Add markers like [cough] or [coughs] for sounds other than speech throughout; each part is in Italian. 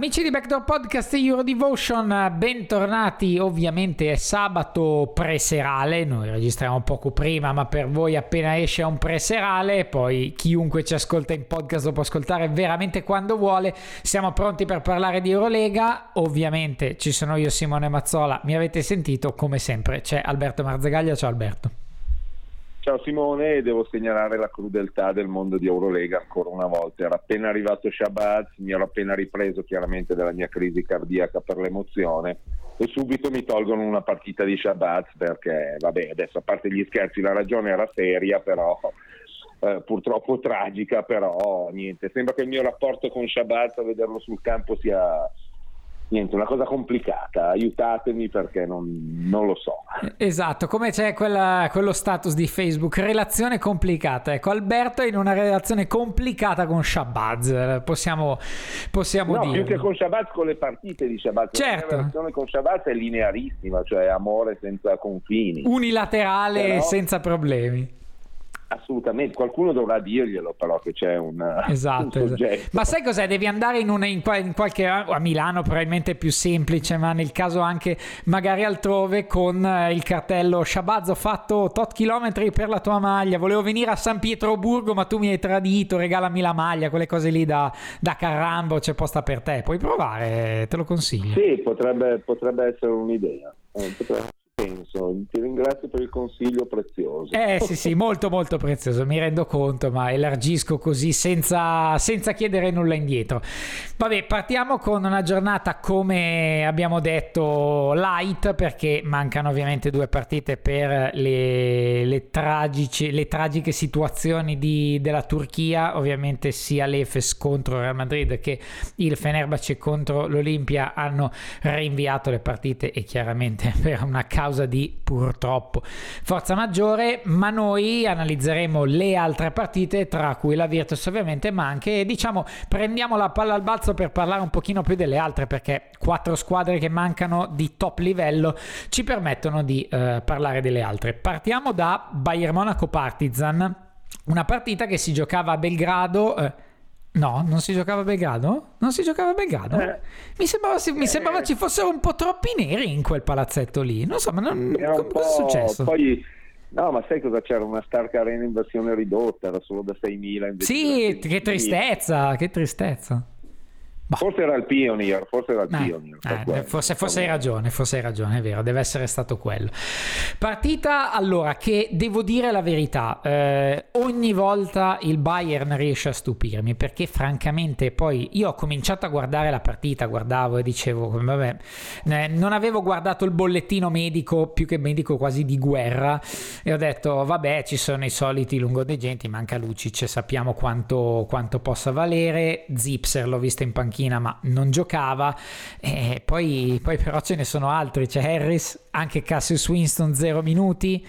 Amici di Backdoor Podcast Euro Devotion, bentornati. Ovviamente è sabato preserale, noi registriamo poco prima, ma per voi appena esce un preserale, poi chiunque ci ascolta in podcast lo può ascoltare veramente quando vuole. Siamo pronti per parlare di Eurolega. Ovviamente ci sono io Simone Mazzola, mi avete sentito come sempre. C'è Alberto Marzagaglia, ciao Alberto. Ciao Simone, devo segnalare la crudeltà del mondo di Eurolega ancora una volta. Era appena arrivato Shabazz, mi ero appena ripreso chiaramente dalla mia crisi cardiaca per l'emozione e subito mi tolgono una partita di Shabazz perché, vabbè, adesso a parte gli scherzi, la ragione era seria, però eh, purtroppo tragica, però niente, sembra che il mio rapporto con Shabazz a vederlo sul campo sia niente, una cosa complicata, aiutatemi perché non, non lo so. Esatto, come c'è quella, quello status di Facebook, relazione complicata. Ecco, Alberto è in una relazione complicata con Shabazz, possiamo, possiamo no, dire. più che con Shabazz, con le partite di Shabazz. Certo. La relazione con Shabazz è linearissima, cioè amore senza confini. Unilaterale Però- senza problemi. Assolutamente, qualcuno dovrà dirglielo però che c'è un, Esatto, un esatto. soggetto. Ma sai cos'è? Devi andare in, una, in, qua- in qualche a Milano probabilmente è più semplice, ma nel caso anche magari altrove con eh, il cartello Shabazz ho fatto tot chilometri per la tua maglia, volevo venire a San Pietroburgo ma tu mi hai tradito, regalami la maglia, quelle cose lì da, da Carrambo, c'è posta per te, puoi provare, te lo consiglio. Sì, potrebbe, potrebbe essere un'idea. Eh, potrebbe- penso. Ti ringrazio per il consiglio prezioso. Eh sì sì, molto molto prezioso, mi rendo conto, ma elargisco così senza, senza chiedere nulla indietro. Vabbè, partiamo con una giornata come abbiamo detto light perché mancano ovviamente due partite per le, le, tragici- le tragiche situazioni di- della Turchia, ovviamente sia l'Efes contro Real Madrid che il Fenerbahce contro l'Olimpia hanno rinviato le partite e chiaramente [laughs] per una causa di purtroppo forza maggiore, ma noi analizzeremo le altre partite, tra cui la Virtus ovviamente, ma anche diciamo prendiamo la palla al balzo per parlare un pochino più delle altre, perché quattro squadre che mancano di top livello ci permettono di eh, parlare delle altre. Partiamo da Bayern Monaco Partizan, una partita che si giocava a Belgrado. eh, No, non si giocava a Belgrado? Non si giocava a Belgrado? Eh. mi sembrava, mi sembrava ci fossero un po' troppi neri in quel palazzetto lì. Non so, ma non, un cosa è successo? Poi, no, ma sai cosa c'era? Una Stark Arena in versione ridotta, era solo da 6.000 invece Sì, che 16.000. tristezza, che tristezza. Forse era il Pioneer, forse era il Eh, Pioneer. eh, quello. forse, forse hai ragione, forse hai ragione, è vero, deve essere stato quello. Partita allora che devo dire la verità, eh, ogni volta il Bayern riesce a stupirmi perché francamente poi io ho cominciato a guardare la partita, guardavo e dicevo, vabbè, eh, non avevo guardato il bollettino medico, più che medico quasi di guerra e ho detto vabbè ci sono i soliti lungodegenti, manca Lucic, sappiamo quanto, quanto possa valere, Zipser l'ho visto in panchina ma non giocava e poi, poi però ce ne sono altri, c'è Harris, anche Cassius Winston 0 minuti.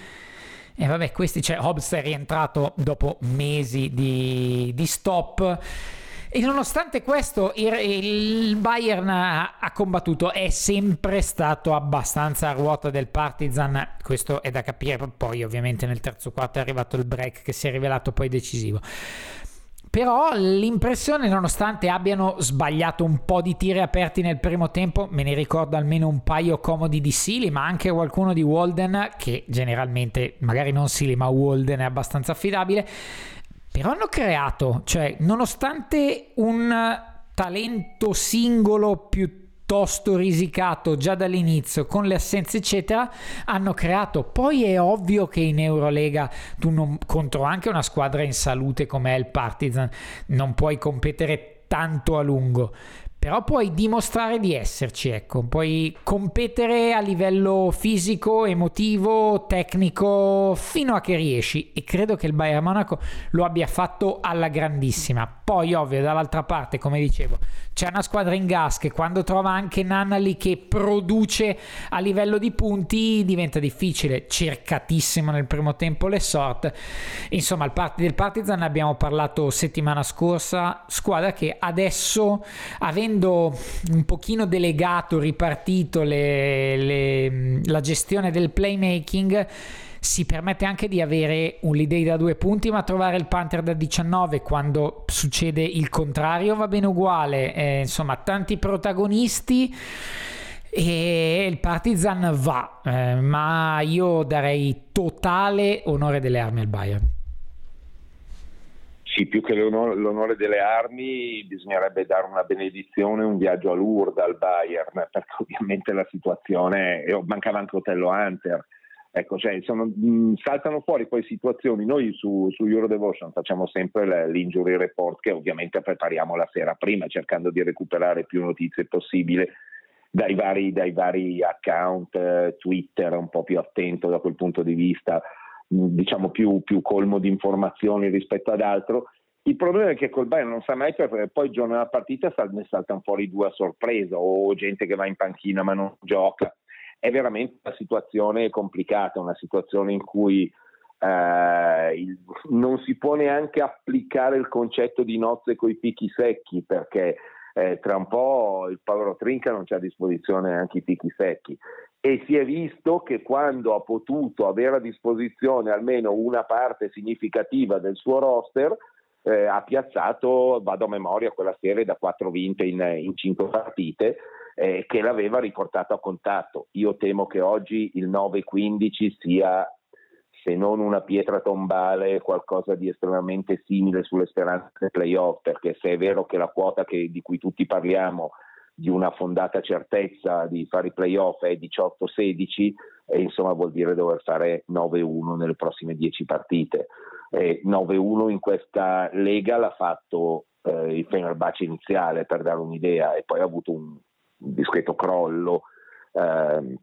E vabbè, questi c'è Hobbs è rientrato dopo mesi di, di stop. E nonostante questo, il, il Bayern ha, ha combattuto, è sempre stato abbastanza a ruota del Partizan. Questo è da capire. Poi, ovviamente, nel terzo quarto è arrivato il break che si è rivelato poi decisivo. Però l'impressione, nonostante abbiano sbagliato un po' di tiri aperti nel primo tempo, me ne ricordo almeno un paio comodi di Sili, ma anche qualcuno di Walden, che generalmente, magari non Sili, ma Walden è abbastanza affidabile, però hanno creato, cioè nonostante un talento singolo più piuttosto risicato già dall'inizio con le assenze eccetera hanno creato. Poi è ovvio che in Eurolega tu non contro anche una squadra in salute come è il Partizan non puoi competere tanto a lungo però puoi dimostrare di esserci, ecco, puoi competere a livello fisico, emotivo, tecnico, fino a che riesci e credo che il Bayern Monaco lo abbia fatto alla grandissima. Poi, ovvio, dall'altra parte, come dicevo, c'è una squadra in gas che quando trova anche Nannali che produce a livello di punti diventa difficile, cercatissimo nel primo tempo le sort. Insomma, il part- del Partizan abbiamo parlato settimana scorsa, squadra che adesso avendo avendo un pochino delegato, ripartito le, le, la gestione del playmaking, si permette anche di avere un lead da due punti, ma trovare il Panther da 19 quando succede il contrario va bene uguale. Eh, insomma, tanti protagonisti e il Partizan va, eh, ma io darei totale onore delle armi al Bayern. Sì, più che l'onore, l'onore, delle armi bisognerebbe dare una benedizione, un viaggio a Lourdes al Bayern, perché ovviamente la situazione, mancava anche Otello Hunter, ecco, cioè, sono, mh, saltano fuori poi situazioni, noi su, su Eurodevotion facciamo sempre l'injury report che ovviamente prepariamo la sera prima cercando di recuperare più notizie possibile dai vari, dai vari account, eh, Twitter un po' più attento da quel punto di vista diciamo più, più, colmo di informazioni rispetto ad altro. Il problema è che col Bayern non sa mai perché poi il giorno della partita ne saltano fuori due a sorpresa o gente che va in panchina ma non gioca. È veramente una situazione complicata, una situazione in cui eh, il, non si può neanche applicare il concetto di nozze coi picchi secchi perché eh, tra un po' il povero Trinca non c'è a disposizione anche i picchi secchi e si è visto che quando ha potuto avere a disposizione almeno una parte significativa del suo roster eh, ha piazzato, vado a memoria, quella serie da quattro vinte in, in cinque partite eh, che l'aveva riportato a contatto. Io temo che oggi il 9-15 sia se non una pietra tombale, qualcosa di estremamente simile sulle speranze playoff, perché se è vero che la quota che, di cui tutti parliamo di una fondata certezza di fare i playoff è 18-16 e insomma vuol dire dover fare 9-1 nelle prossime 10 partite. E 9-1 in questa lega l'ha fatto eh, il Fenerbahce iniziale per dare un'idea e poi ha avuto un, discreto crollo eh,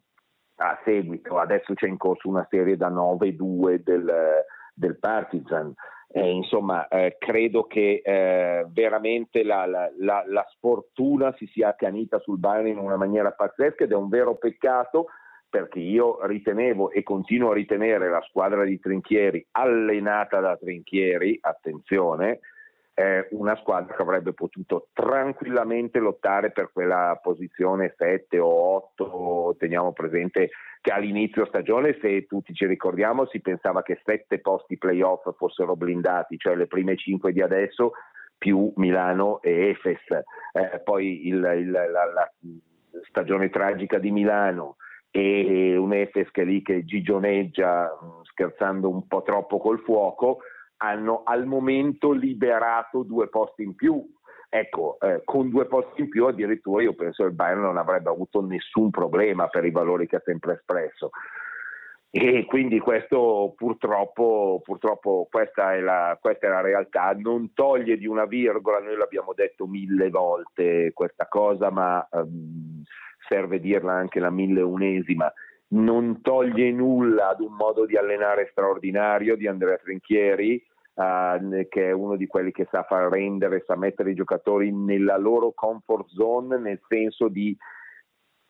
a seguito. Adesso c'è in corso una serie da 9-2 del, del Partizan. Eh, insomma, eh, credo che eh, veramente la, la, la, la, sfortuna si sia accanita sul Bayern in una maniera pazzesca ed è un vero peccato perché io ritenevo e continuo a ritenere la squadra di Trinchieri allenata da Trinchieri, attenzione, eh, una squadra che avrebbe potuto tranquillamente lottare per quella posizione 7 o 8, teniamo presente che all'inizio stagione, se tutti ci ricordiamo, si pensava che sette posti playoff fossero blindati, cioè le prime 5 di adesso più Milano e Efes, eh, poi il, il, la, la stagione tragica di Milano e un Efes che lì che gigioneggia scherzando un po' troppo col fuoco, hanno al momento liberato due posti in più. Ecco, eh, con due posti in più addirittura io penso che il Bayern non avrebbe avuto nessun problema per i valori che ha sempre espresso. E quindi questo purtroppo, purtroppo questa, è la, questa è la realtà, non toglie di una virgola, noi l'abbiamo detto mille volte questa cosa, ma um, serve dirla anche la milleunesima non toglie nulla ad un modo di allenare straordinario di Andrea Trinchieri, eh, che è uno di quelli che sa far rendere, sa mettere i giocatori nella loro comfort zone, nel senso di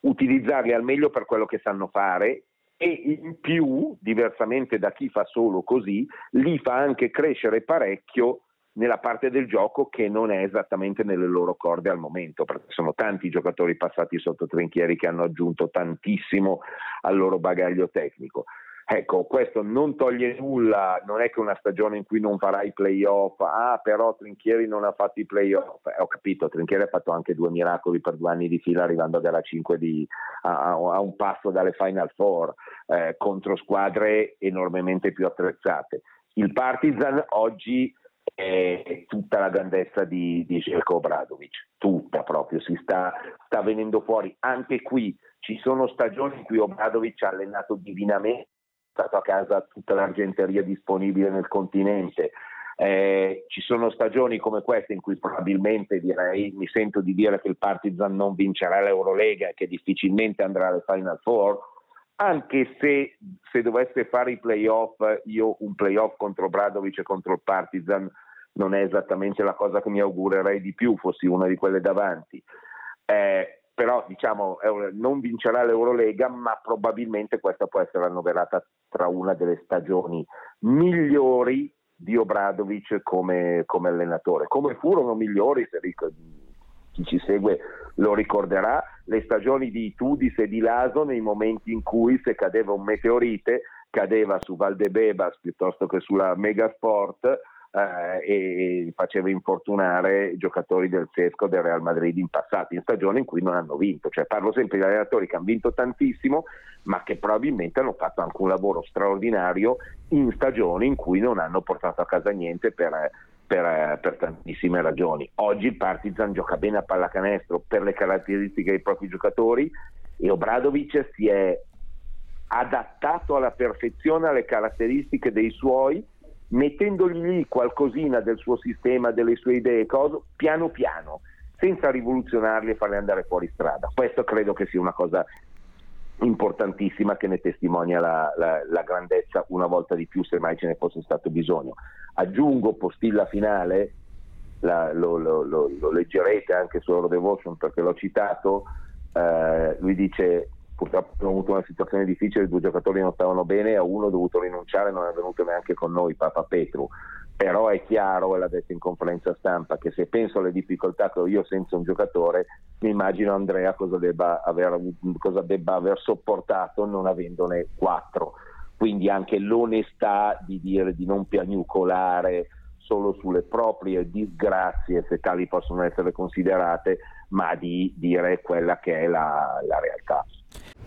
utilizzarli al meglio per quello che sanno fare e in più, diversamente da chi fa solo così, li fa anche crescere parecchio nella parte del gioco che non è esattamente nelle loro corde al momento, perché sono tanti i giocatori passati sotto Trinchieri che hanno aggiunto tantissimo al loro bagaglio tecnico. Ecco, questo non toglie nulla, non è che una stagione in cui non farà i playoff, ah però Trinchieri non ha fatto i playoff, eh, ho capito, Trinchieri ha fatto anche due miracoli per due anni di fila arrivando a gara 5 di, a, a, un passo dalle Final Four eh, contro squadre enormemente più attrezzate. Il Partizan oggi è tutta la grandezza di, Željko Obradovic, tutta proprio, si sta, sta venendo fuori. Anche qui ci sono stagioni in cui Obradovic ha allenato divinamente portato a casa tutta l'argenteria disponibile nel continente. Eh, ci sono stagioni come queste in cui probabilmente direi, mi sento di dire che il Partizan non vincerà l'Eurolega e che difficilmente andrà alle Final Four, anche se, se dovesse fare i playoff, io un playoff contro Bradovic e contro il Partizan non è esattamente la cosa che mi augurerei di più, fossi una di quelle davanti. Eh, però diciamo non vincerà l'Eurolega, ma probabilmente questa può essere annoverata tra una delle stagioni migliori di Obradovic come, come allenatore. Come furono migliori, se ric- chi ci segue lo ricorderà, le stagioni di Tudis e di Laso nei momenti in cui se cadeva un meteorite cadeva su Valdebebas piuttosto che sulla Megasport eh, e faceva infortunare i giocatori del Sesco del Real Madrid in passato, in stagioni in cui non hanno vinto. Cioè, parlo sempre di allenatori che hanno vinto tantissimo, ma che probabilmente hanno fatto anche un lavoro straordinario in stagioni in cui non hanno portato a casa niente per, per, per, tantissime ragioni. Oggi il Partizan gioca bene a pallacanestro per le caratteristiche dei propri giocatori e Obradovic si è adattato alla perfezione alle caratteristiche dei suoi mettendogli lì qualcosina del suo sistema, delle sue idee, cosa, piano piano, senza rivoluzionarli e farli andare fuori strada. Questo credo che sia una cosa importantissima che ne testimonia la, la, la grandezza una volta di più se mai ce ne fosse stato bisogno. Aggiungo postilla finale, la, lo, lo, lo, lo, leggerete anche su Eurodevotion perché l'ho citato, eh, lui dice purtroppo abbiamo avuto una situazione difficile, due giocatori non stavano bene, a uno ho dovuto rinunciare, non è venuto neanche con noi, Papa Petru. Però è chiaro, e l'ha detto in conferenza stampa, che se penso alle difficoltà che ho io senza un giocatore, mi immagino Andrea cosa debba aver, cosa debba aver sopportato non avendone quattro. Quindi anche l'onestà di dire di non piagnucolare solo sulle proprie disgrazie, se tali possono essere considerate, ma di dire quella che è la, la realtà.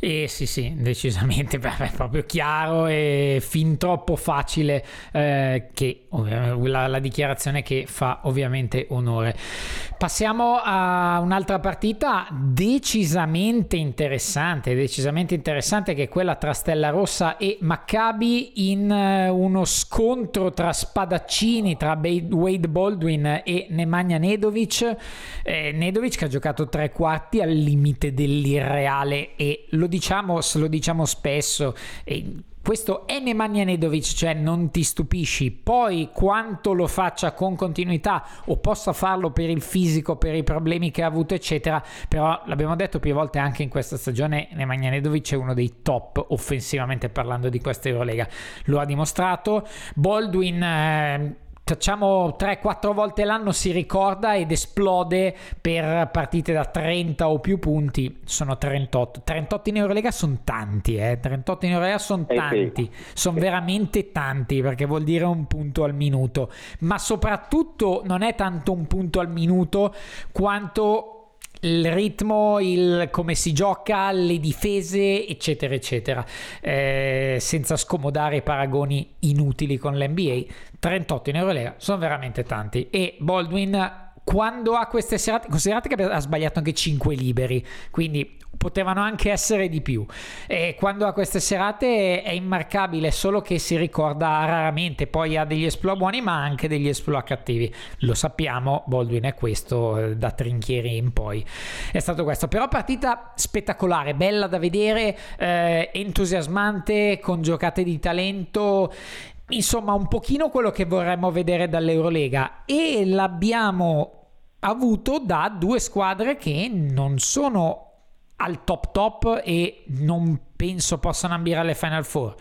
E sì, sì, decisamente [laughs] è proprio chiaro e fin troppo facile eh, che la, la, dichiarazione che fa ovviamente onore. Passiamo a un'altra partita decisamente interessante, decisamente interessante che è quella tra Stella Rossa e Maccabi in uh, uno scontro tra spadaccini tra Wade Baldwin e Nemanja Nedovic. Eh, Nedovic che ha giocato tre quarti al limite dell'irreale e lo diciamo, lo diciamo spesso. E questo è Nemanja cioè non ti stupisci. Poi quanto lo faccia con continuità o possa farlo per il fisico, per i problemi che ha avuto, eccetera. Però l'abbiamo detto più volte anche in questa stagione, Nemanja è uno dei top offensivamente parlando di questa Eurolega. Lo ha dimostrato. Baldwin... Eh, facciamo 3-4 volte l'anno si ricorda ed esplode per partite da 30 o più punti. Sono 38 38 in Eurolega sono tanti eh? 38 in Eurolega sono eh tanti. Sono veramente tanti perché vuol dire un punto al minuto. Ma soprattutto non è tanto un punto al minuto quanto il ritmo, il come si gioca, le difese, eccetera, eccetera, eh, senza scomodare paragoni inutili con l'NBA. 38 in Eurolega sono veramente tanti e Baldwin quando ha queste serate, considerate che ha sbagliato anche 5 liberi, quindi potevano anche essere di più. E quando ha queste serate è immarcabile, solo che si ricorda raramente, poi ha degli esploit buoni ma anche degli esploit cattivi. Lo sappiamo, Baldwin è questo, eh, da trinchieri in poi. È stato questo, però partita spettacolare, bella da vedere, eh, entusiasmante, con giocate di talento insomma un pochino quello che vorremmo vedere dall'Eurolega e l'abbiamo avuto da due squadre che non sono al top top e non penso possano ambire alle Final Four.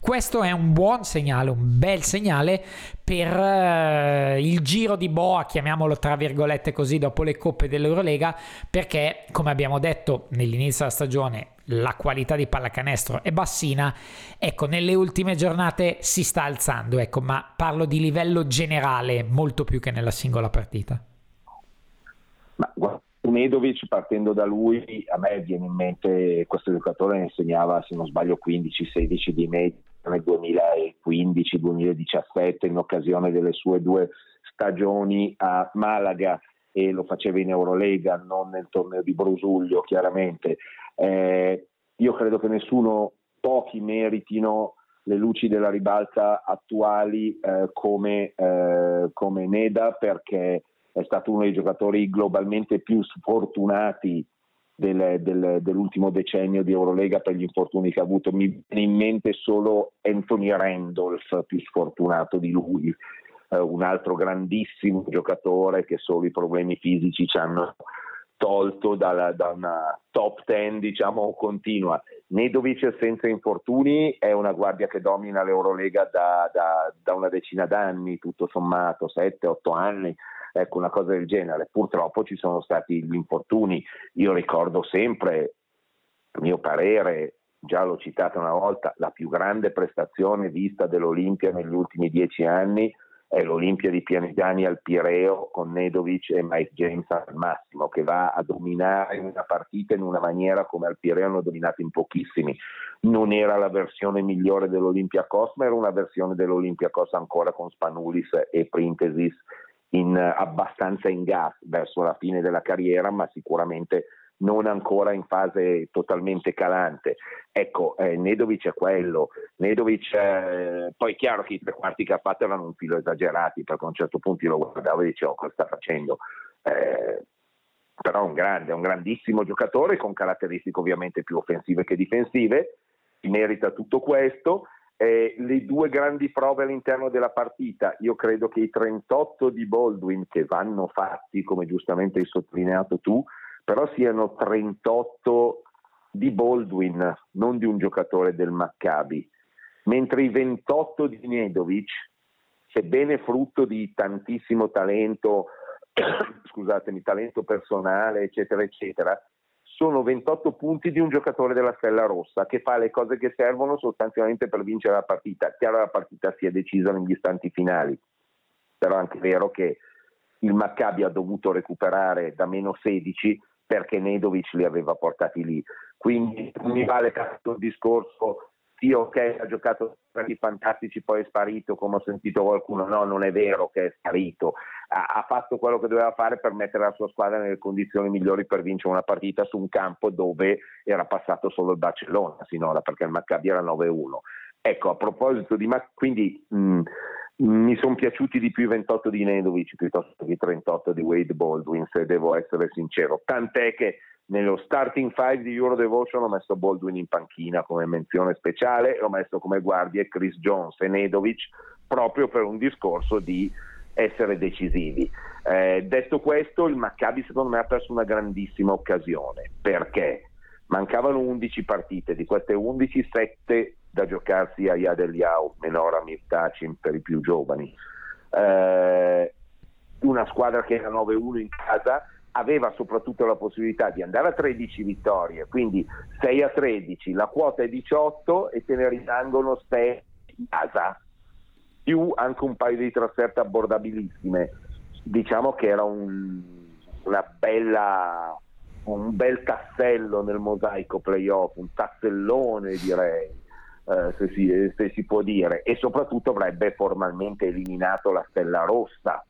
Questo è un buon segnale, un bel segnale per uh, il giro di boa, chiamiamolo tra virgolette così, dopo le coppe dell'Eurolega, perché come abbiamo detto nell'inizio della stagione la qualità di pallacanestro è bassina, ecco, nelle ultime giornate si sta alzando, ecco, ma parlo di livello generale molto più che nella singola partita. Ma guarda, Medovic, partendo da lui, a me viene in mente questo giocatore ne insegnava, se non sbaglio, 15-16 di media nel 2015-2017 in occasione delle sue due stagioni a Malaga e lo faceva in Eurolega, non nel torneo di Brusuglio chiaramente. Eh, io credo che nessuno, pochi meritino le luci della ribalta attuali eh, come, eh, come Neda perché è stato uno dei giocatori globalmente più sfortunati del, del, dell'ultimo decennio di Eurolega per gli infortuni che ha avuto. Mi viene in mente solo Anthony Randolph, più sfortunato di lui, eh, un altro grandissimo giocatore che solo i problemi fisici ci hanno tolto dalla, da una top 10 diciamo continua. Nedovic senza infortuni è una guardia che domina l'Eurolega da, da, da una decina d'anni, tutto sommato, 7-8 anni ecco una cosa del genere. Purtroppo ci sono stati gli infortuni, io ricordo sempre, a mio parere, già l'ho citata una volta, la più grande prestazione vista dell'Olimpia negli ultimi dieci anni è l'Olimpia di Pianidani al Pireo con Nedovic e Mike James al massimo, che va a dominare una partita in una maniera come al Pireo hanno dominato in pochissimi. Non era la versione migliore dell'Olimpia Cos, ma era una versione dell'Olimpia Cos ancora con Spanulis e Printesis in, abbastanza in gas verso la fine della carriera, ma sicuramente non ancora in fase totalmente calante. Ecco, eh, Nedovic è quello. Nedovic, eh, poi è chiaro che i tre quarti che ha fatto erano un filo esagerati, perché a un certo punto io lo guardavo e dicevo cosa sta facendo. Eh, però è un grande, è un grandissimo giocatore con caratteristiche ovviamente più offensive che difensive, merita tutto questo eh, le due grandi prove all'interno della partita, io credo che i 38 di Baldwin che vanno fatti, come giustamente hai sottolineato tu, però siano 38 di Baldwin, non di un giocatore del Maccabi, mentre i 28 di Nedovic, sebbene frutto di tantissimo talento, [coughs] scusatemi, talento personale, eccetera, eccetera, sono 28 punti di un giocatore della Stella Rossa che fa le cose che servono sostanzialmente per vincere la partita. Chiaro la partita si è decisa negli istanti finali, però è anche vero che il Maccabi ha dovuto recuperare da meno 16 perché Nedovic li aveva portati lì. Quindi mi vale tanto il discorso sì, ok, ha giocato partiti fantastici, poi è sparito, come ho sentito qualcuno, no, non è vero che è sparito, ha, ha, fatto quello che doveva fare per mettere la sua squadra nelle condizioni migliori per vincere una partita su un campo dove era passato solo il Barcellona sinora, perché il Maccabi era 9-1. Ecco, a proposito di Mac, quindi mh, mi sono piaciuti di più i 28 di Nedovic piuttosto che i 38 di Wade Baldwin, se devo essere sincero, tant'è che nello starting five di Euro Devotion ho messo Baldwin in panchina come menzione speciale ho messo come guardie Chris Jones e Nedovic proprio per un discorso di essere decisivi. Eh, detto questo, il Maccabi secondo me ha perso una grandissima occasione. Perché? Mancavano 11 partite, di queste 11 7 da giocarsi a Yad Eliau, Menora, Mirtacin per i più giovani. Eh, una squadra che era 9-1 in casa aveva soprattutto la possibilità di andare a 13 vittorie, quindi 6 a 13, la quota è 18 e te ne rimangono 6 in casa, più anche un paio di trasferte abbordabilissime. Diciamo che era un, bella, un bel tassello nel mosaico playoff, un tassellone direi. Eh, se, si, se si può dire e soprattutto avrebbe formalmente eliminato la Stella Rossa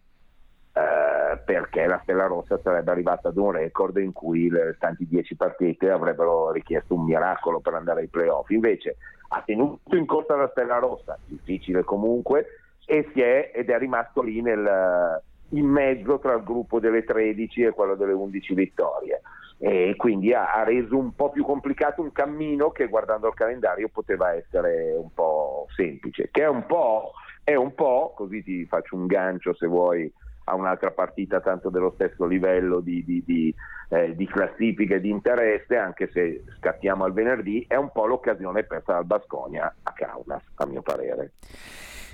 eh, perché la Stella Rossa sarebbe arrivata ad un record in cui le restanti 10 partite avrebbero richiesto un miracolo per andare ai playoff. Invece ha tenuto in corsa la Stella Rossa, difficile comunque, e si è, ed è rimasto lì nel, in mezzo tra il gruppo delle 13 e quello delle 11 vittorie. E quindi ha, ha reso un po' più complicato un cammino che guardando il calendario poteva essere un po' semplice, che è un po', è un po', così ti faccio un gancio se vuoi a un'altra partita tanto dello stesso livello di, di, di, eh, di classifica e di interesse, anche se scattiamo al venerdì, è un po' l'occasione persa dal Basconia a Kaunas, a mio parere.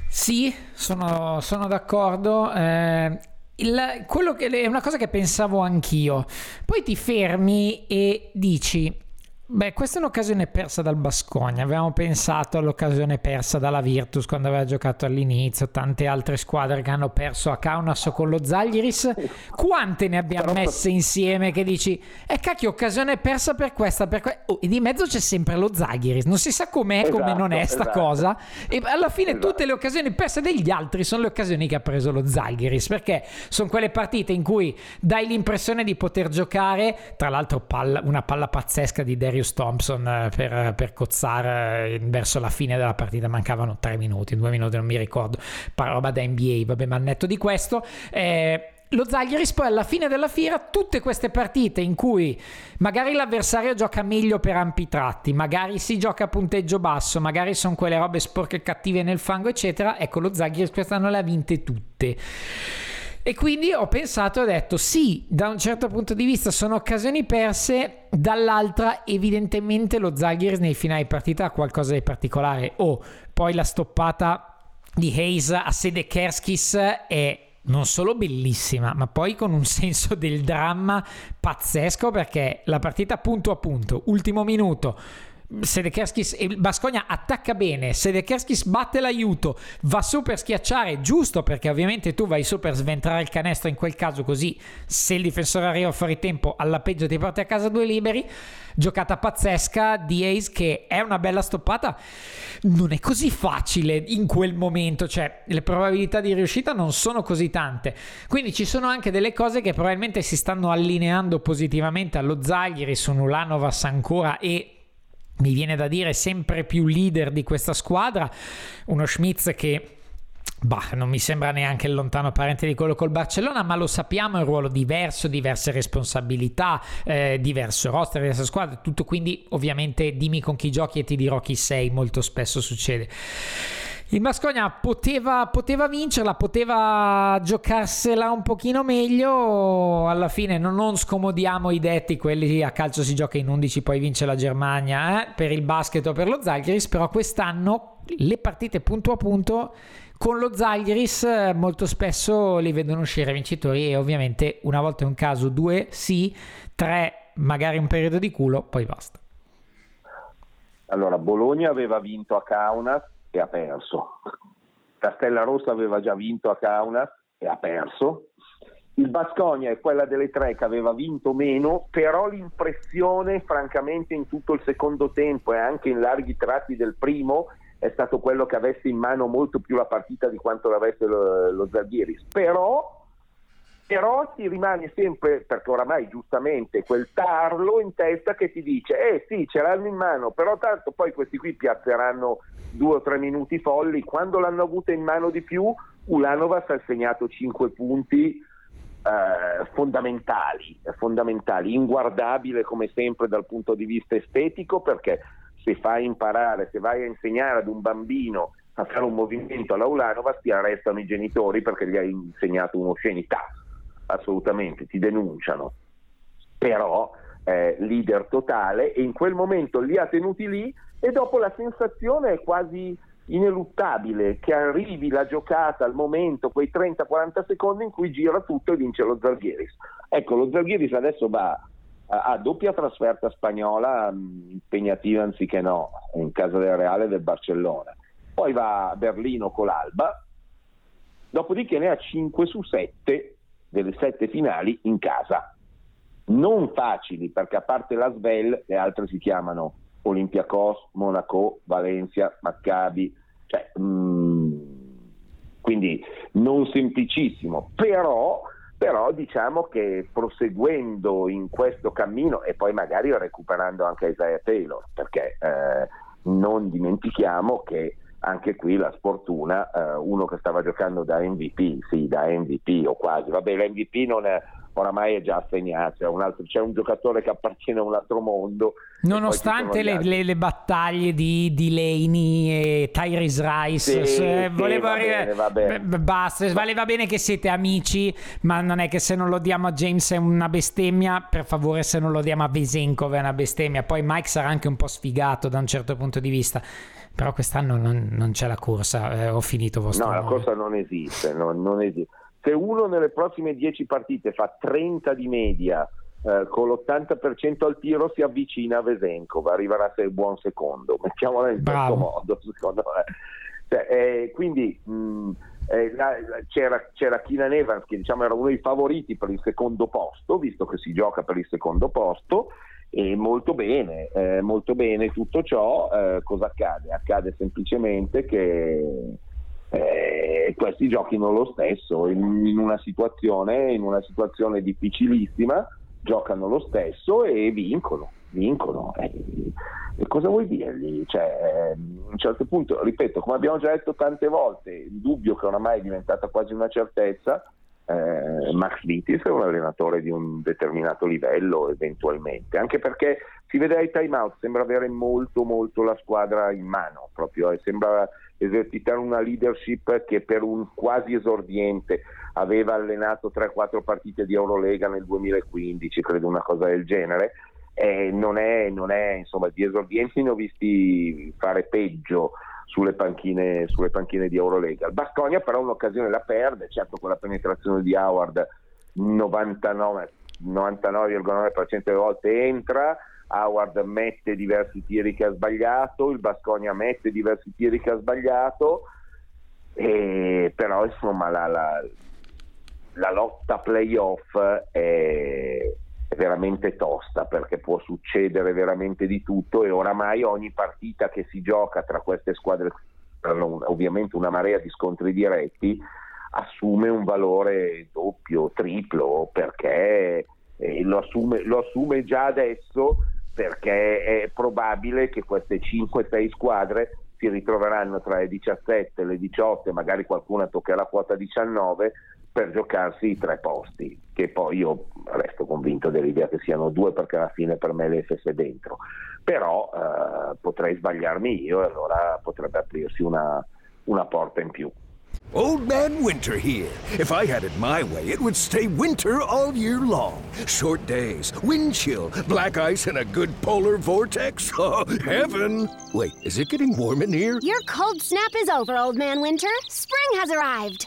Sì, sono, sono d'accordo. Eh, il, quello che, è una cosa che pensavo anch'io. Poi ti fermi e dici Beh, questa è un'occasione persa dal Bascogna. Avevamo pensato all'occasione persa dalla Virtus quando aveva giocato all'inizio, tante altre squadre che hanno perso a Kaunas o con lo Zaghiris. Quante ne abbiamo messe insieme che dici, eh cacchio, occasione persa per questa, per que-". oh, e di mezzo c'è sempre lo Zaghiris. Non si sa com'è, esatto, come non è sta esatto. cosa. E alla fine esatto. tutte le occasioni perse degli altri sono le occasioni che ha preso lo Zaghiris, perché sono quelle partite in cui dai l'impressione di poter giocare, tra l'altro palla, una palla pazzesca di Derrick Darius Thompson eh, per, per cozzare eh, verso la fine della partita mancavano tre minuti, due minuti non mi ricordo, roba da NBA, vabbè ma al netto di questo... Eh, lo Zaghiris poi alla fine della fiera tutte queste partite in cui magari l'avversario gioca meglio per ampi tratti, magari si gioca a punteggio basso, magari sono quelle robe sporche cattive nel fango eccetera, ecco lo Zaghiris quest'anno le ha vinte tutte. E quindi ho pensato e ho detto sì, da un certo punto di vista sono occasioni perse, dall'altra evidentemente lo Zaghiris nei finali partita ha qualcosa di particolare. O oh, poi la stoppata di Hayes a Sede Kerskis è non solo bellissima, ma poi con un [laughs] senso del dramma pazzesco perché la partita punto a punto, ultimo minuto, Sedekerskis e Bascogna attacca bene, Sedekerskis batte l'aiuto, va su per schiacciare, giusto perché ovviamente tu vai su per sventrare il canestro in quel caso così se il difensore arriva fuori tempo alla peggio ti porti a casa due liberi, giocata pazzesca di Ace che è una bella stoppata, non è così facile in quel momento, cioè le probabilità di riuscita non sono così tante, quindi ci sono anche delle cose che probabilmente si stanno allineando positivamente allo Zaghiris, su Nulanovas ancora e mi viene da dire sempre più leader di questa squadra, uno Schmitz che Bah, non mi sembra neanche il lontano parente di quello col Barcellona, ma lo sappiamo, è un ruolo diverso, diverse responsabilità, eh, diverso roster, diversa squadra, tutto. Quindi ovviamente dimmi con chi giochi e ti dirò chi sei, molto spesso succede. Il Mascogna poteva, poteva, vincerla, poteva giocarsela un pochino meglio. Alla fine non, non, scomodiamo i detti, quelli a calcio si gioca in 11, poi vince la Germania eh, per il basket o per lo Zalgiris. Però quest'anno le partite punto a punto con lo Zalgiris eh, molto spesso li vedono uscire vincitori e ovviamente una volta è un caso, due sì, tre magari un periodo di culo, poi basta. Allora, Bologna aveva vinto a Kaunas e ha perso. Castella Rossa aveva già vinto a Kaunas e ha perso. Il Basconia è quella delle tre che aveva vinto meno, però l'impressione, francamente, in tutto il secondo tempo e anche in larghi tratti del primo è stato quello che avesse in mano molto più la partita di quanto l'avesse lo, lo Zalgiris. Però però ti rimane sempre, perché oramai giustamente, quel tarlo in testa che ti dice, eh sì, ce l'hanno in mano, però tanto poi questi qui piazzeranno due o tre minuti folli, quando l'hanno avuta in mano di più, Ulanovas ha segnato 5 punti eh, fondamentali, fondamentali, inguardabile come sempre dal punto di vista estetico perché se fai imparare, se vai a insegnare ad un bambino a fare un movimento all'Aulanova ti arrestano i genitori perché gli hai insegnato un'oscenità, assolutamente, ti denunciano. Però eh, leader totale e in quel momento li ha tenuti lì e dopo la sensazione è quasi ineluttabile che arrivi la giocata al momento, quei 30-40 secondi in cui gira tutto e vince lo Zalghiris. Ecco, lo Zalghiris adesso va a, doppia trasferta spagnola, mh, impegnativa anziché no, in casa del Reale del Barcellona. Poi va a Berlino con l'Alba, dopodiché ne ha 5 su 7 delle 7 finali in casa. Non facili, perché a parte la Svel, le altre si chiamano Olympiacos, Monaco, Valencia, Maccabi, cioè, mh, quindi non semplicissimo, però, però, diciamo che proseguendo in questo cammino e poi magari recuperando anche Isaiah Taylor, perché eh, non dimentichiamo che anche qui la sfortuna, eh, uno che stava giocando da MVP, sì, da MVP o quasi, vabbè l'MVP non è oramai è già assegnato, c'è un, altro, c'è un giocatore che appartiene a un altro mondo. Nonostante le, le, le, battaglie di Delaney e Tyrese Rice, sì, sì, volevo va bene, va bene. basta, valeva bene che siete amici, ma non è che se non lo diamo a James è una bestemmia, per favore se non lo diamo a Vesenkov è una bestemmia, poi Mike sarà anche un po' sfigato da un certo punto di vista. Però quest'anno non, non c'è la corsa, eh, ho finito vostro No, nome. la corsa non esiste, non, non esiste se uno nelle prossime 10 partite fa 30 di media eh, con l'80% al tiro si avvicina a Vesenkov, arriverà a essere buon secondo, [laughs] mettiamola in questo modo secondo me. Cioè, eh, quindi mh, eh, la, la, c'era, c'era Keenan Evans che diciamo era uno dei favoriti per il secondo posto, visto che si gioca per il secondo posto, e molto bene, eh, molto bene tutto ciò, eh, cosa accade? Accade semplicemente che eh, questi giochino lo stesso in, in, una situazione, in una situazione difficilissima giocano lo stesso e vincono vincono e, e cosa vuoi dirgli? Cioè, a un certo punto, ripeto, come abbiamo già detto tante volte, il dubbio che oramai è diventata quasi una certezza eh, Max Vitis è un allenatore di un determinato livello eventualmente, anche perché si vede ai time out, sembra avere molto molto la squadra in mano, proprio, eh, sembra esercitare una leadership che per un quasi esordiente aveva allenato 3-4 partite di Eurolega nel 2015, credo una cosa del genere. Eh, non è, non è, insomma, di esordienti ne ho visti fare peggio sulle panchine, sulle panchine di Eurolega. Il Basconia però un'occasione la perde, certo con la penetrazione di Howard 99, 99,9% delle volte entra, Howard mette diversi tiri che ha sbagliato, il Basconia mette diversi tiri che ha sbagliato, e, però insomma la, la, la lotta playoff è veramente tosta perché può succedere veramente di tutto e oramai ogni partita che si gioca tra queste squadre, ovviamente una marea di scontri diretti, assume un valore doppio, triplo, perché eh, lo, assume, lo assume già adesso perché è probabile che queste 5-6 squadre si ritroveranno tra le 17 e le 18, magari qualcuna toccherà quota 19 per giocarsi i tre posti, che poi io resto convinto dell'idea che siano due perché alla fine per me l'FS è dentro, però eh, potrei sbagliarmi io e allora potrebbe aprirsi una, una porta in più. Old Man Winter here. If I had it my way, it would stay winter all year long. Short days, wind chill, black ice, and a good polar vortex. [laughs] Oh, heaven! Wait, is it getting warm in here? Your cold snap is over, Old Man Winter. Spring has arrived.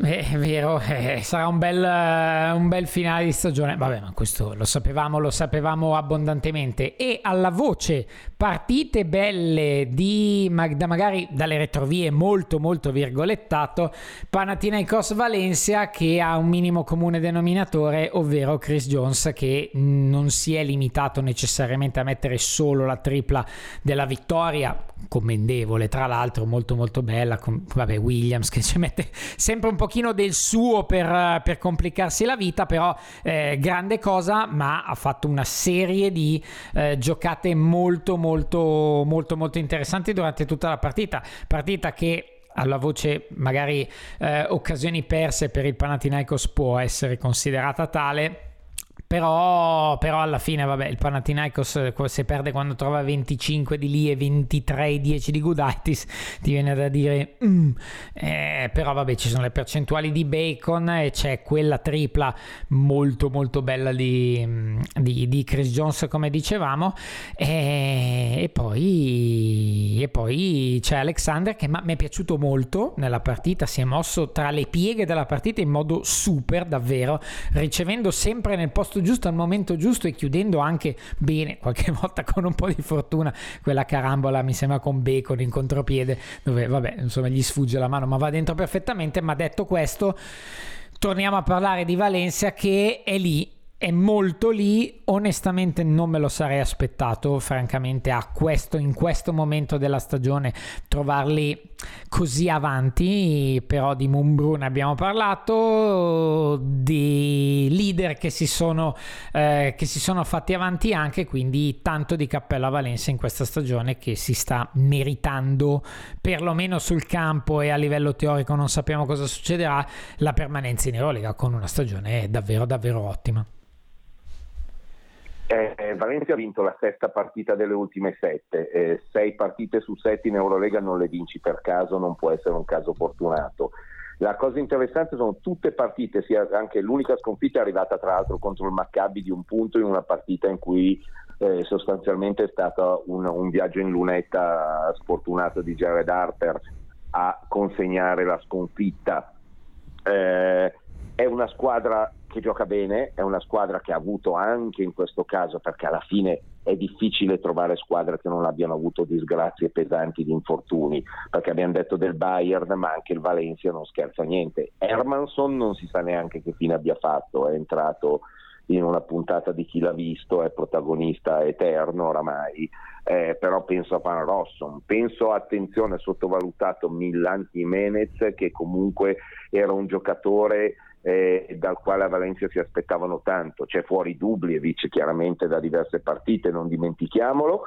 Eh, è vero, [laughs] eh, sarà un bel, un bel, finale di stagione. Vabbè, ma questo lo sapevamo, lo sapevamo abbondantemente. E alla voce partite belle di da magari dalle retrovie molto molto virgolettato Panathinaikos Valencia che ha un minimo comune denominatore, ovvero Chris Jones che non si è limitato necessariamente a mettere solo la tripla della vittoria, commendevole tra l'altro, molto molto bella, con, vabbè Williams che ci mette [laughs] sempre un pochino del suo per, per complicarsi la vita, però eh, grande cosa, ma ha fatto una serie di eh, giocate molto molto molto molto interessanti durante tutta la partita, partita che alla voce magari eh, occasioni perse per il Panathinaikos può essere considerata tale però, però, alla fine, vabbè, il Panathinaikos eh, se perde quando trova 25 di lì e 23 10 di Gudaitis, ti viene da dire mm. eh, però vabbè, ci sono le percentuali di Bacon e c'è quella tripla molto molto bella di, mm, di, di Chris Jones, come dicevamo, e, e, poi, e poi c'è Alexander che mi è piaciuto molto nella partita, si è mosso tra le pieghe della partita in modo super, davvero, ricevendo sempre nel posto posto giusto al momento giusto e chiudendo anche bene, [laughs] qualche volta con un po' di fortuna, quella carambola mi sembra con Bacon in contropiede, dove vabbè, insomma gli sfugge la mano, ma va dentro perfettamente, ma detto questo, torniamo a parlare di Valencia che è lì è molto lì, onestamente non me lo sarei aspettato, francamente, a questo, in questo momento della stagione trovarli così avanti, però di Mumbru ne abbiamo parlato, di leader che si sono, eh, che si sono fatti avanti anche, quindi tanto di cappello a Valencia in questa stagione che si sta meritando, perlomeno sul campo e a livello teorico non sappiamo cosa succederà, la permanenza in Eurolega con una stagione davvero davvero ottima. Eh, Valencia ha vinto la sesta partita delle ultime sette, eh, sei partite su sette in Eurolega non le vinci per caso, non può essere un caso fortunato. La cosa interessante sono tutte partite, anche l'unica sconfitta è arrivata tra l'altro contro il Maccabi di un punto in una partita in cui eh, sostanzialmente è stato un, un, viaggio in lunetta sfortunato di Jared Harper a consegnare la sconfitta. Eh, è una squadra che gioca bene, è una squadra che ha avuto anche in questo caso, perché alla fine è difficile trovare squadre che non abbiano avuto disgrazie pesanti di infortuni, perché abbiamo detto del Bayern, ma anche il Valencia non scherza niente. Hermanson non si sa neanche che fine abbia fatto, è entrato in una puntata di chi l'ha visto, è protagonista eterno oramai, eh, però penso a Van Rosson, penso attenzione sottovalutato Milan Jimenez che comunque era un giocatore eh, dal quale a Valencia si aspettavano tanto. C'è fuori Dubljevic chiaramente da diverse partite, non dimentichiamolo,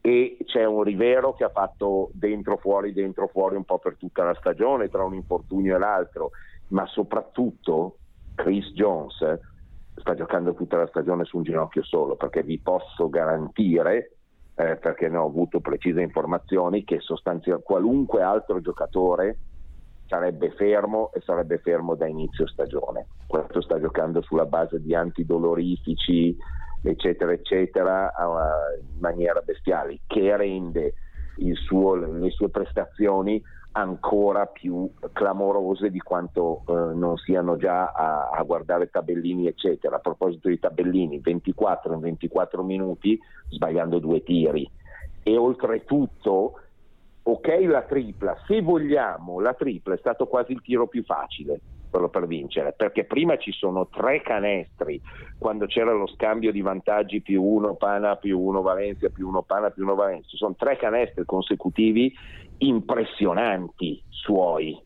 e c'è un Rivero che ha fatto dentro fuori, dentro fuori un po' per tutta la stagione, tra un infortunio e l'altro, ma soprattutto Chris Jones sta giocando tutta la stagione su un ginocchio solo, perché vi posso garantire, eh, perché ne ho avuto precise informazioni, che sostanzialmente qualunque altro giocatore sarebbe fermo e sarebbe fermo da inizio stagione. Questo sta giocando sulla base di antidolorifici, eccetera, eccetera, in maniera bestiale, che rende suo, le sue prestazioni ancora più clamorose di quanto eh, non siano già a, a, guardare tabellini eccetera. A proposito di tabellini, 24 in 24 minuti sbagliando due tiri e oltretutto ok la tripla, se vogliamo la tripla è stato quasi il tiro più facile quello per vincere, perché prima ci sono tre canestri, quando c'era lo scambio di vantaggi più uno Pana più uno Valencia più uno Pana più uno Valencia, ci sono tre canestri consecutivi impressionanti suoi.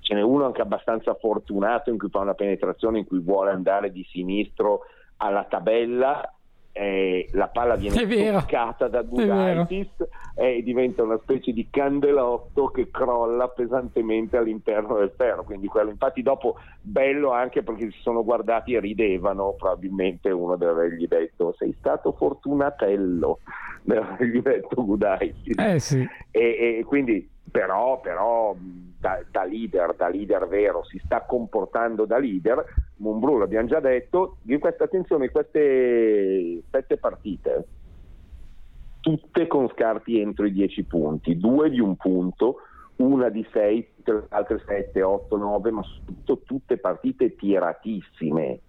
Ce n'è uno anche abbastanza fortunato in cui fa una penetrazione in cui vuole andare di sinistro alla tabella eh, la palla viene toccata da Gudaitis e diventa una specie di candelotto che crolla pesantemente all'interno del ferro. Quindi quello infatti dopo bello anche perché si sono guardati e ridevano probabilmente uno deve avergli detto sei stato fortunatello [laughs] deve avergli detto Gudaitis. Eh sì. e, e quindi però, però da, da, leader, da leader vero, si sta comportando da leader. Mumbrù, l'abbiamo già detto, di questa attenzione, queste sette partite, tutte con scarti entro i dieci punti, due di un punto, una di sei, altre sette, otto, nove, ma soprattutto tutte partite tiratissime,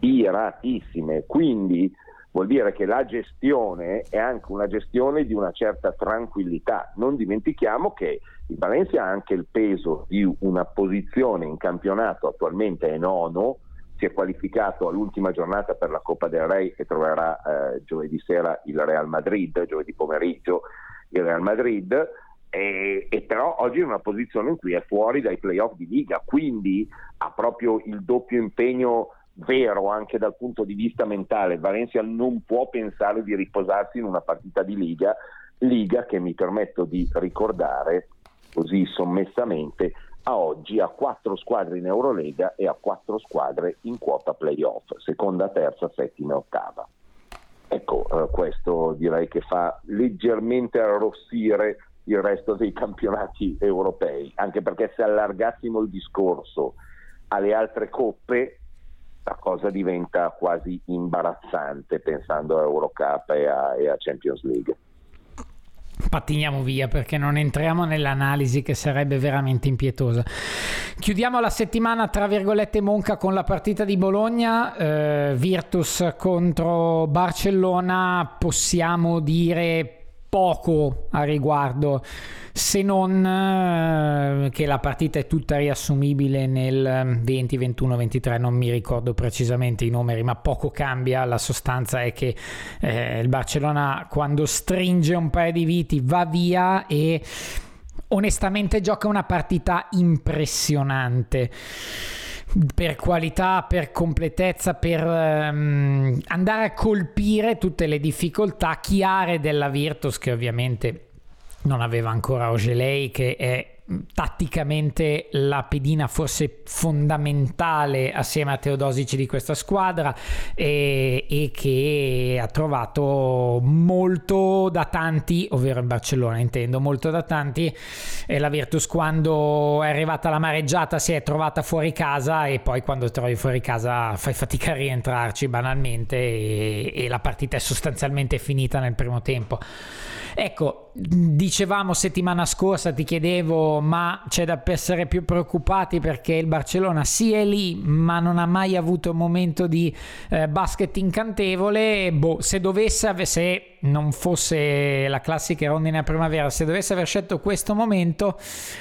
tiratissime. Quindi vuol dire che la gestione è anche una gestione di una certa tranquillità. Non dimentichiamo che il Valencia ha anche il peso di una posizione in campionato, attualmente è nono, si è qualificato all'ultima giornata per la Coppa del Re e troverà eh, giovedì sera il Real Madrid, giovedì pomeriggio il Real Madrid. E, e, però oggi è in una posizione in cui è fuori dai playoff di Liga, quindi ha proprio il doppio impegno vero anche dal punto di vista mentale. Valencia non può pensare di riposarsi in una partita di Liga, Liga che mi permetto di ricordare così sommessamente a oggi ha quattro squadre in Eurolega e ha quattro squadre in quota playoff, seconda, terza, settima e ottava. Ecco, eh, questo direi che fa leggermente arrossire il resto dei campionati europei, anche perché se allargassimo il discorso alle altre coppe, la cosa diventa quasi imbarazzante pensando a Eurocup e a, e a Champions League pattiniamo via perché non entriamo nell'analisi che sarebbe veramente impietosa. Chiudiamo la settimana tra virgolette monca con la partita di Bologna, eh, Virtus contro Barcellona, possiamo dire poco a riguardo, se non eh, che la partita è tutta riassumibile nel 20, 21, 23, non mi ricordo precisamente i numeri, ma poco cambia, la sostanza è che eh, il Barcellona quando stringe un paio di viti va via e onestamente gioca una partita impressionante per qualità, per completezza, per um, andare a colpire tutte le difficoltà chiare della Virtus che ovviamente non aveva ancora Ogelei che è tatticamente la pedina forse fondamentale assieme a Teodosici di questa squadra e, e, che ha trovato molto da tanti, ovvero il Barcellona intendo, molto da tanti e la Virtus quando è arrivata la mareggiata si è trovata fuori casa e poi quando trovi fuori casa fai fatica a rientrarci banalmente e, e la partita è sostanzialmente finita nel primo tempo. Ecco, dicevamo settimana scorsa, ti chiedevo, ma c'è da essere più preoccupati perché il Barcellona sì è lì, ma non ha mai avuto un momento di eh, basket incantevole. Boh, se dovesse, se non fosse la classica rondine a primavera, se dovesse aver scelto questo momento,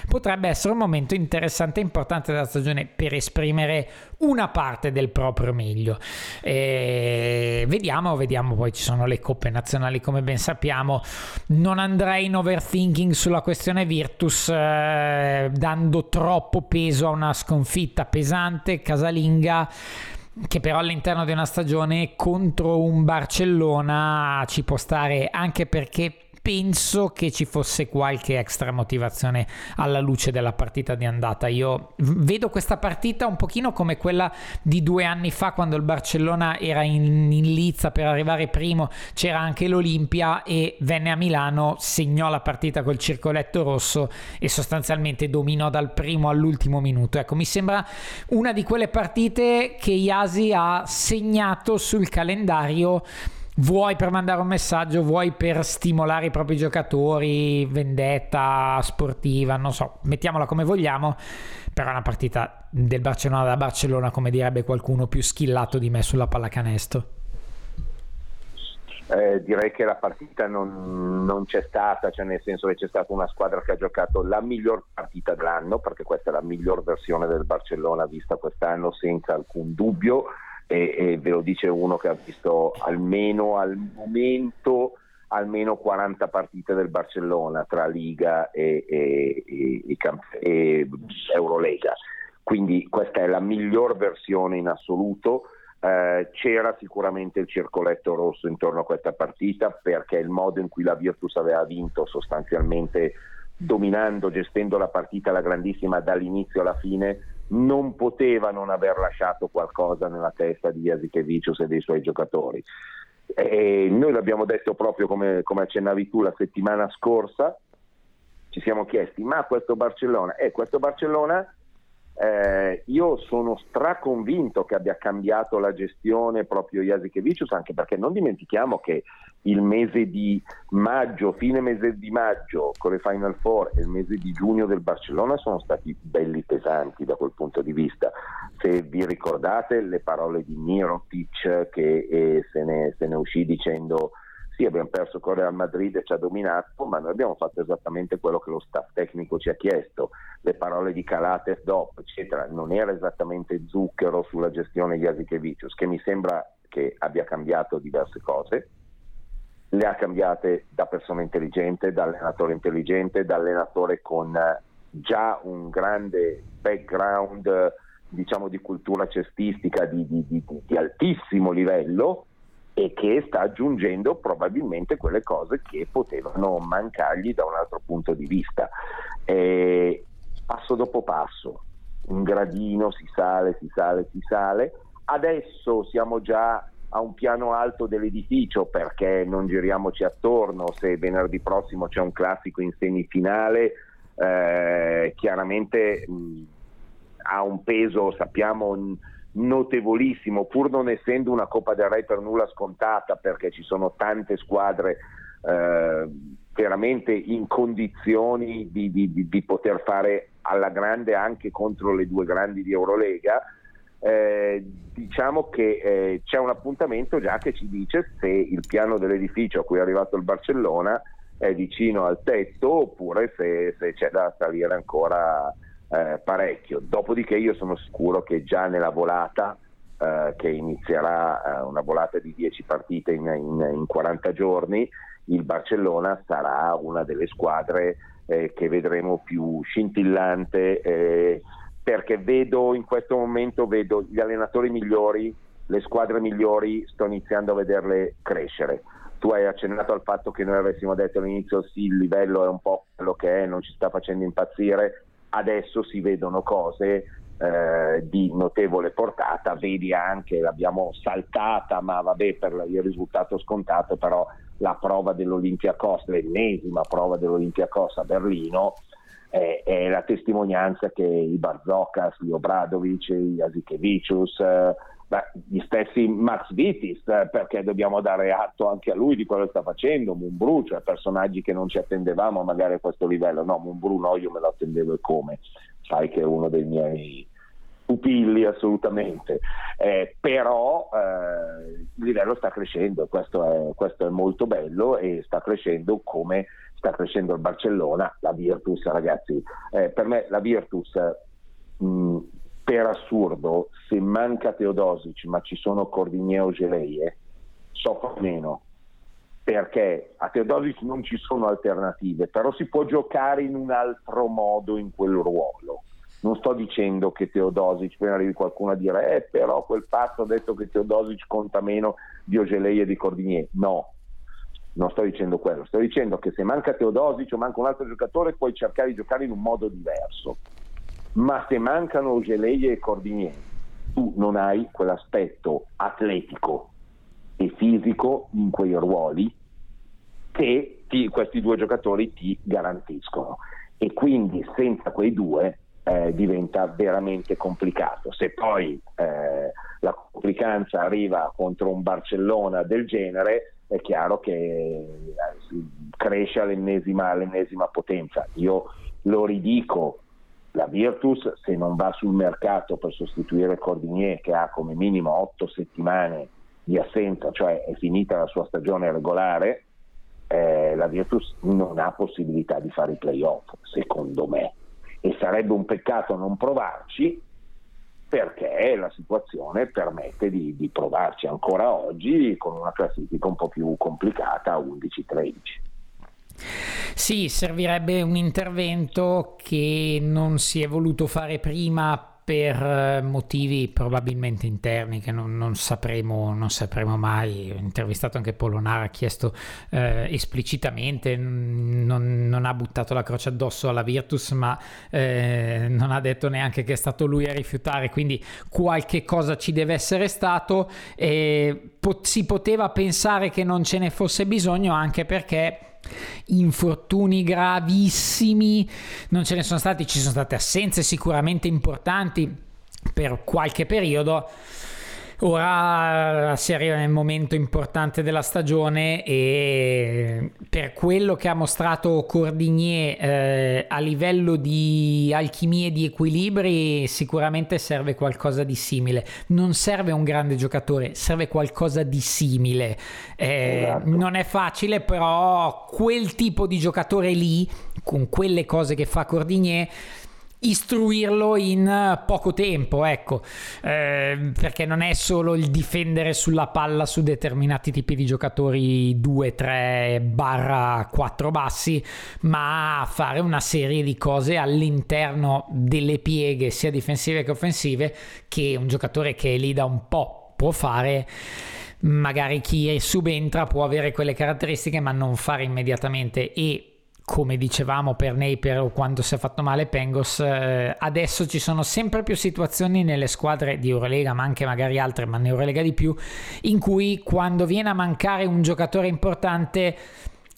potrebbe essere un momento interessante e importante della stagione per esprimere una parte del proprio meglio. E vediamo, vediamo, poi ci sono le coppe nazionali come ben sappiamo. Non andrei in overthinking sulla questione Virtus, eh, dando troppo peso a una sconfitta pesante, casalinga che però all'interno di una stagione contro un Barcellona ci può stare anche perché penso che ci fosse qualche extra motivazione alla luce della partita di andata. Io vedo questa partita un pochino come quella di due anni fa quando il Barcellona era in, in lizza per arrivare primo, c'era anche l'Olimpia e venne a Milano, segnò la partita col circoletto rosso e sostanzialmente dominò dal primo all'ultimo minuto. Ecco, mi sembra una di quelle partite che Iasi ha segnato sul calendario vuoi per mandare un messaggio, vuoi per stimolare i propri giocatori, vendetta sportiva, non so, mettiamola come vogliamo, però è una partita del Barcellona da Barcellona, come direbbe qualcuno più schillato di me sulla pallacanestro. Eh, direi che la partita non, non, c'è stata, cioè nel senso che c'è stata una squadra che ha giocato la miglior partita dell'anno, perché questa è la miglior versione del Barcellona vista quest'anno senza alcun dubbio e, e ve lo dice uno che ha visto almeno al momento almeno 40 partite del Barcellona tra Liga e, e, e, e, Eurolega. Quindi questa è la miglior versione in assoluto. Eh, c'era sicuramente il circoletto rosso intorno a questa partita perché il modo in cui la Virtus aveva vinto sostanzialmente dominando, gestendo la partita alla grandissima dall'inizio alla fine non poteva non aver lasciato qualcosa nella testa di Jasikevicius e dei suoi giocatori. E noi l'abbiamo detto proprio come, come, accennavi tu la settimana scorsa, ci siamo chiesti ma questo Barcellona, eh, questo Barcellona Eh, io sono straconvinto che abbia cambiato la gestione proprio Jasikevicius, anche perché non dimentichiamo che il mese di maggio, fine mese di maggio con le Final Four e il mese di giugno del Barcellona sono stati belli pesanti da quel punto di vista. Se vi ricordate le parole di Mirotic che eh, se, ne, se ne uscì dicendo sì abbiamo perso con Real Madrid e ci ha dominato, ma noi abbiamo fatto esattamente quello che lo staff tecnico ci ha chiesto, le parole di Calates dopo, eccetera, non era esattamente zucchero sulla gestione di Asikevicius, che mi sembra che abbia cambiato diverse cose, le ha cambiate da persona intelligente, da allenatore intelligente, da allenatore con eh, già un grande background diciamo di cultura cestistica di, di, di, di altissimo livello e che sta aggiungendo probabilmente quelle cose che potevano mancargli da un altro punto di vista. E passo dopo passo, un gradino si sale, si sale, si sale. Adesso siamo già a un piano alto dell'edificio perché non giriamoci attorno, se venerdì prossimo c'è un classico in semifinale, eh, chiaramente mh, ha un peso, sappiamo, notevolissimo, pur non essendo una Coppa del Re per nulla scontata, perché ci sono tante squadre eh, veramente in condizioni di, di, di, poter fare alla grande anche contro le due grandi di Eurolega. Eh, diciamo che eh, c'è un appuntamento già che ci dice se il piano dell'edificio a cui è arrivato il Barcellona è vicino al tetto oppure se, se c'è da salire ancora eh, parecchio. Dopodiché io sono sicuro che già nella volata, eh, che inizierà eh, una volata di 10 partite in, in, in, 40 giorni, il Barcellona sarà una delle squadre eh, che vedremo più scintillante eh, perché vedo in questo momento vedo gli allenatori migliori, le squadre migliori, sto iniziando a vederle crescere tu hai accennato al fatto che noi avessimo detto all'inizio sì, il livello è un po' quello che è, non ci sta facendo impazzire, adesso si vedono cose eh, di notevole portata, vedi anche, l'abbiamo saltata, ma vabbè per il risultato scontato, però la prova dell'Olympiacos, l'ennesima prova dell'Olympiacos a Berlino, è, è la testimonianza che i Barzokas, gli Obradovic, gli Asikevicius, eh, gli stessi Max Vitis, eh, perché dobbiamo dare atto anche a lui di quello che sta facendo, Mumbru, cioè personaggi che non ci attendevamo magari a questo livello, no, Mumbru no, io me lo attendevo e come, sai che è uno dei miei pupilli assolutamente, eh, però eh, il livello sta crescendo, questo è, questo è molto bello e sta crescendo come sta crescendo il Barcellona, la Virtus ragazzi, eh, per me la Virtus mh, per assurdo, se manca Teodosic ma ci sono Cordigné o Geleie, soffro meno perché a Teodosic non ci sono alternative, però si può giocare in un altro modo in quel ruolo. Non sto dicendo che Teodosic, poi arrivi qualcuno a dire, eh, però quel pazzo ha detto che Teodosic conta meno di Ogelei e di Cordigné. No, non sto dicendo quello, sto dicendo che se manca Teodosic o manca un altro giocatore puoi cercare di giocare in un modo diverso ma se mancano Ogeleie e Cordinier, tu non hai quell'aspetto atletico e fisico in quei ruoli che ti, questi due giocatori ti garantiscono e quindi senza quei due eh, diventa veramente complicato. Se poi eh, la complicanza arriva contro un Barcellona del genere, è chiaro che eh, cresce all'ennesima, all'ennesima potenza. Io lo ridico la Virtus se non va sul mercato per sostituire Cordinier che ha come minimo otto settimane di assenza, cioè è finita la sua stagione regolare, eh, la Virtus non ha possibilità di fare i playoff, secondo me. E sarebbe un peccato non provarci perché la situazione permette di, di provarci ancora oggi con una classifica un po' più complicata, 11-13. Sì, servirebbe un intervento che non si è voluto fare prima per eh, motivi probabilmente interni che non, non, sapremo, non sapremo mai. Ho intervistato anche Polonara, ha chiesto eh, esplicitamente, non, non, ha buttato la croce addosso alla Virtus, ma eh, non ha detto neanche che è stato lui a rifiutare, quindi qualche cosa ci deve essere stato. E po- si poteva pensare che non ce ne fosse bisogno anche perché infortuni gravissimi non ce ne sono stati, ci sono state assenze sicuramente importanti per qualche periodo Ora si arriva nel momento importante della stagione e per quello che ha mostrato Cordigné eh, a livello di alchimie e di equilibri sicuramente serve qualcosa di simile. Non serve un grande giocatore, serve qualcosa di simile. Eh, esatto. Non è facile, però quel tipo di giocatore lì, con quelle cose che fa Cordigné, istruirlo in poco tempo, ecco, eh, perché non è solo il difendere sulla palla su determinati tipi di giocatori 2, 3, barra 4 bassi, ma fare una serie di cose all'interno delle pieghe, sia difensive che offensive, che un giocatore che è lì da un po' può fare. Magari chi subentra può avere quelle caratteristiche ma non fare immediatamente. E come dicevamo per Napier o quando si è fatto male Pengos, eh, adesso ci sono sempre più situazioni nelle squadre di Eurolega, ma anche magari altre, ma in Eurolega di più, in cui quando viene a mancare un giocatore importante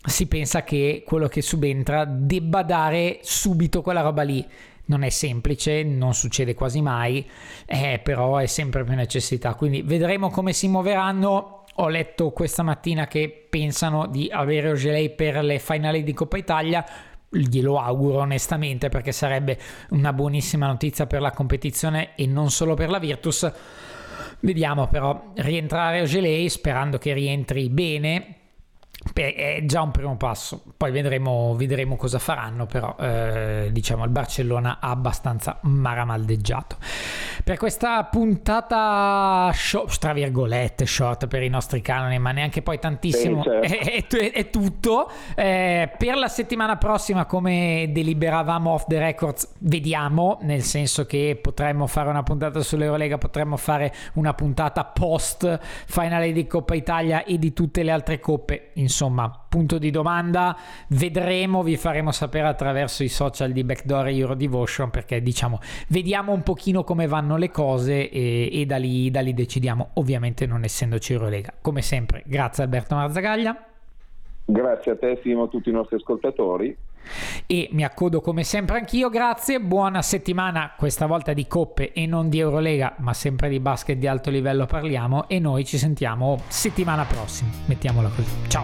si pensa che quello che subentra debba dare subito quella roba lì. Non è semplice, non succede quasi mai, eh, però è sempre più necessità. Quindi vedremo come si muoveranno ho letto questa mattina che pensano di avere Ogelei per le finali di Coppa Italia. Glielo auguro onestamente perché sarebbe una buonissima notizia per la competizione e non solo per la Virtus. Vediamo però rientrare Ogelei sperando che rientri bene è già un primo passo, poi vedremo, vedremo cosa faranno, però eh, diciamo il Barcellona ha abbastanza maramaldeggiato. Per questa puntata short, tra virgolette short per i nostri canoni, ma neanche poi tantissimo, sì, certo. [laughs] è, è, è, tutto. Eh, per la settimana prossima, come deliberavamo off the records, vediamo, nel senso che potremmo fare una puntata sull'Eurolega, potremmo fare una puntata post finale di Coppa Italia e di tutte le altre coppe. Insomma, insomma, punto di domanda, vedremo, vi faremo sapere attraverso i social di Backdoor e Eurodevotion perché diciamo, vediamo un pochino come vanno le cose e, e da, lì, da lì decidiamo, ovviamente non essendoci Eurolega. Come sempre, grazie Alberto Marzagaglia. Grazie a te, Simo, a tutti i nostri ascoltatori. E mi accodo come sempre anch'io, grazie, buona settimana, questa volta di coppe e non di Eurolega, ma sempre di basket di alto livello parliamo e noi ci sentiamo settimana prossima, mettiamola così. Ciao!